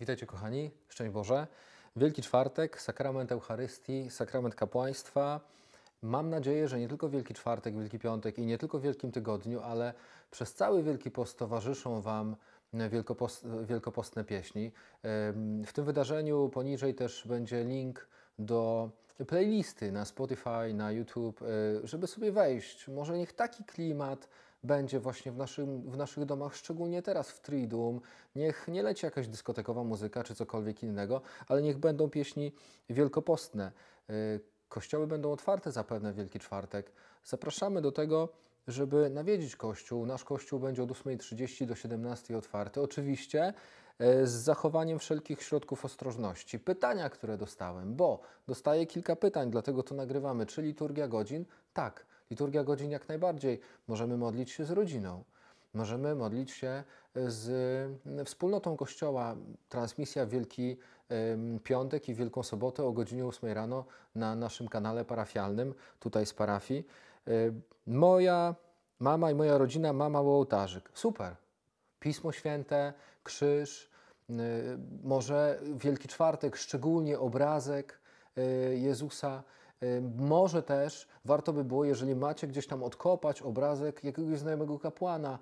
Witajcie kochani, szczęść Boże. Wielki Czwartek, sakrament Eucharystii, sakrament kapłaństwa. Mam nadzieję, że nie tylko Wielki Czwartek, Wielki Piątek i nie tylko w Wielkim Tygodniu, ale przez cały Wielki Post towarzyszą Wam wielkopost, wielkopostne pieśni. W tym wydarzeniu poniżej też będzie link do playlisty na Spotify, na YouTube, e, żeby sobie wejść. Może niech taki klimat będzie właśnie w, naszym, w naszych domach, szczególnie teraz w Triduum. Niech nie leci jakaś dyskotekowa muzyka czy cokolwiek innego, ale niech będą pieśni wielkopostne. E, kościoły będą otwarte zapewne w Wielki Czwartek. Zapraszamy do tego, żeby nawiedzić kościół. Nasz kościół będzie od 8.30 do 17.00 otwarty. Oczywiście e, z zachowaniem wszelkich środków ostrożności. Pytania, które dostałem, bo dostaję kilka pytań, dlatego to nagrywamy. Czy liturgia godzin? Tak, liturgia godzin jak najbardziej. Możemy modlić się z rodziną. Możemy modlić się z wspólnotą Kościoła. Transmisja Wielki Piątek i Wielką Sobotę o godzinie 8 rano na naszym kanale parafialnym, tutaj z parafii. Moja mama i moja rodzina ma mały ołtarzyk. Super. Pismo Święte, krzyż, może Wielki Czwartek, szczególnie obrazek Jezusa. Może też warto by było, jeżeli macie gdzieś tam odkopać obrazek jakiegoś znajomego kapłana,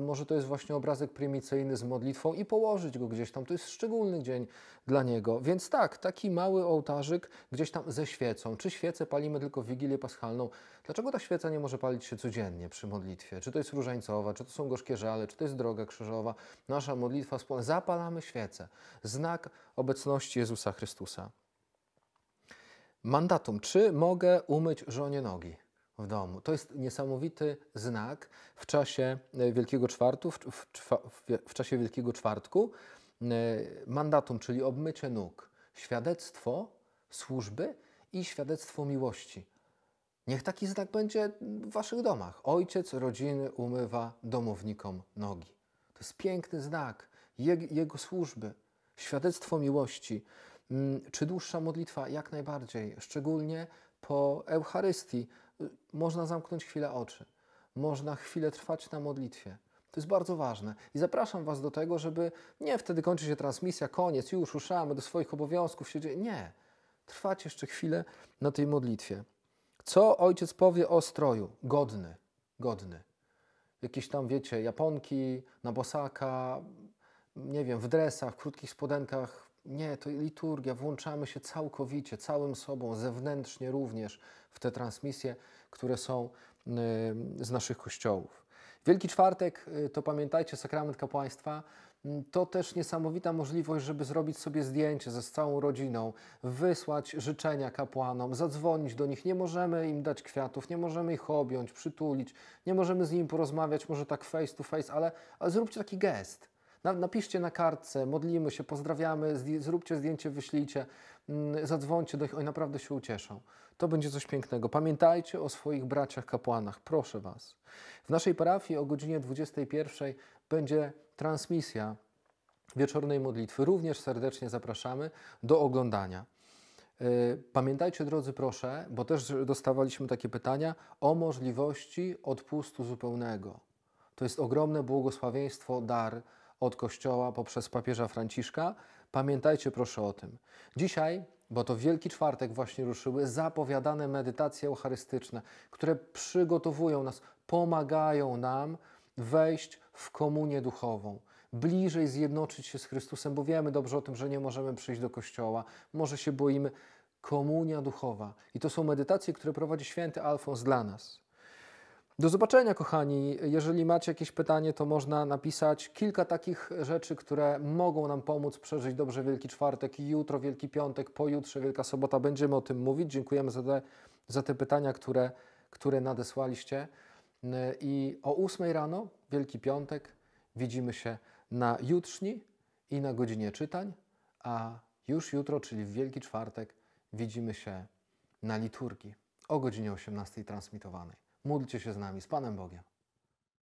może to jest właśnie obrazek prymicyjny z modlitwą i położyć go gdzieś tam. To jest szczególny dzień dla niego. Więc tak, taki mały ołtarzyk gdzieś tam ze świecą. Czy świecę palimy tylko w Wigilię Paschalną? Dlaczego ta świeca nie może palić się codziennie przy modlitwie? Czy to jest różańcowa, czy to są gorzkie żale, czy to jest droga krzyżowa? Nasza modlitwa wspólna. Zapalamy świecę. Znak obecności Jezusa Chrystusa. Mandatum. Czy mogę umyć żonie nogi w domu? To jest niesamowity znak w czasie e, Wielkiego Czwartu, w, w, w czasie Wielkiego Czwartku. E, mandatum, czyli obmycie nóg. Świadectwo służby i świadectwo miłości. Niech taki znak będzie w waszych domach. Ojciec rodziny umywa domownikom nogi. To jest piękny znak jego służby, świadectwo miłości. Mm, czy dłuższa modlitwa? Jak najbardziej. Szczególnie po Eucharystii y, można zamknąć chwilę oczy. Można chwilę trwać na modlitwie. To jest bardzo ważne. I zapraszam Was do tego, żeby nie wtedy kończy się transmisja, koniec, już ruszamy do swoich obowiązków, się dzieje. Nie. Trwać jeszcze chwilę na tej modlitwie. Co ojciec powie o stroju? Godny, godny. Jakieś tam, wiecie, japonki na bosaka, nie wiem, w dresach, w krótkich spodenkach, nie, to liturgia, włączamy się całkowicie, całym sobą, zewnętrznie również w te transmisje, które są z naszych kościołów. Wielki Czwartek, y, to pamiętajcie, sakrament kapłaństwa, mm, to też niesamowita możliwość, żeby zrobić sobie zdjęcie ze całą rodziną, wysłać życzenia kapłanom, zadzwonić do nich. Nie możemy im dać kwiatów, nie możemy ich objąć, przytulić, nie możemy z nimi porozmawiać, może tak face to face, ale, ale zróbcie taki gest Napiszcie na kartce, modlimy się, pozdrawiamy, zróbcie zdjęcie, wyślijcie, mm, zadzwońcie do nich, oni naprawdę się ucieszą. To będzie coś pięknego. Pamiętajcie o swoich braciach kapłanach, proszę Was. W naszej parafii o godzinie 21 będzie transmisja wieczornej modlitwy. Również serdecznie zapraszamy do oglądania. E, pamiętajcie, drodzy, proszę, bo też dostawaliśmy takie pytania o możliwości odpustu zupełnego. To jest ogromne błogosławieństwo, dar od Kościoła poprzez papieża Franciszka. Pamiętajcie proszę o tym. Dzisiaj, bo to Wielki Czwartek właśnie ruszyły, zapowiadane medytacje eucharystyczne, które przygotowują nas, pomagają nam wejść w komunię duchową, bliżej zjednoczyć się z Chrystusem, bo wiemy dobrze o tym, że nie możemy przyjść do Kościoła, może się boimy. Komunia duchowa. I to są medytacje, które prowadzi święty Alfons dla nas. Do zobaczenia, kochani. Jeżeli macie jakieś pytanie, to można napisać kilka takich rzeczy, które mogą nam pomóc przeżyć dobrze Wielki Czwartek, jutro Wielki Piątek, pojutrze Wielka Sobota. Będziemy o tym mówić. Dziękujemy za te, za te pytania, które, które nadesłaliście. I o 8 rano, Wielki Piątek, widzimy się na jutrzni i na godzinie czytań, a już jutro, czyli w Wielki Czwartek, widzimy się na liturgii o godzinie 18 transmitowanej. Módlcie się z nami, z Panem Bogiem.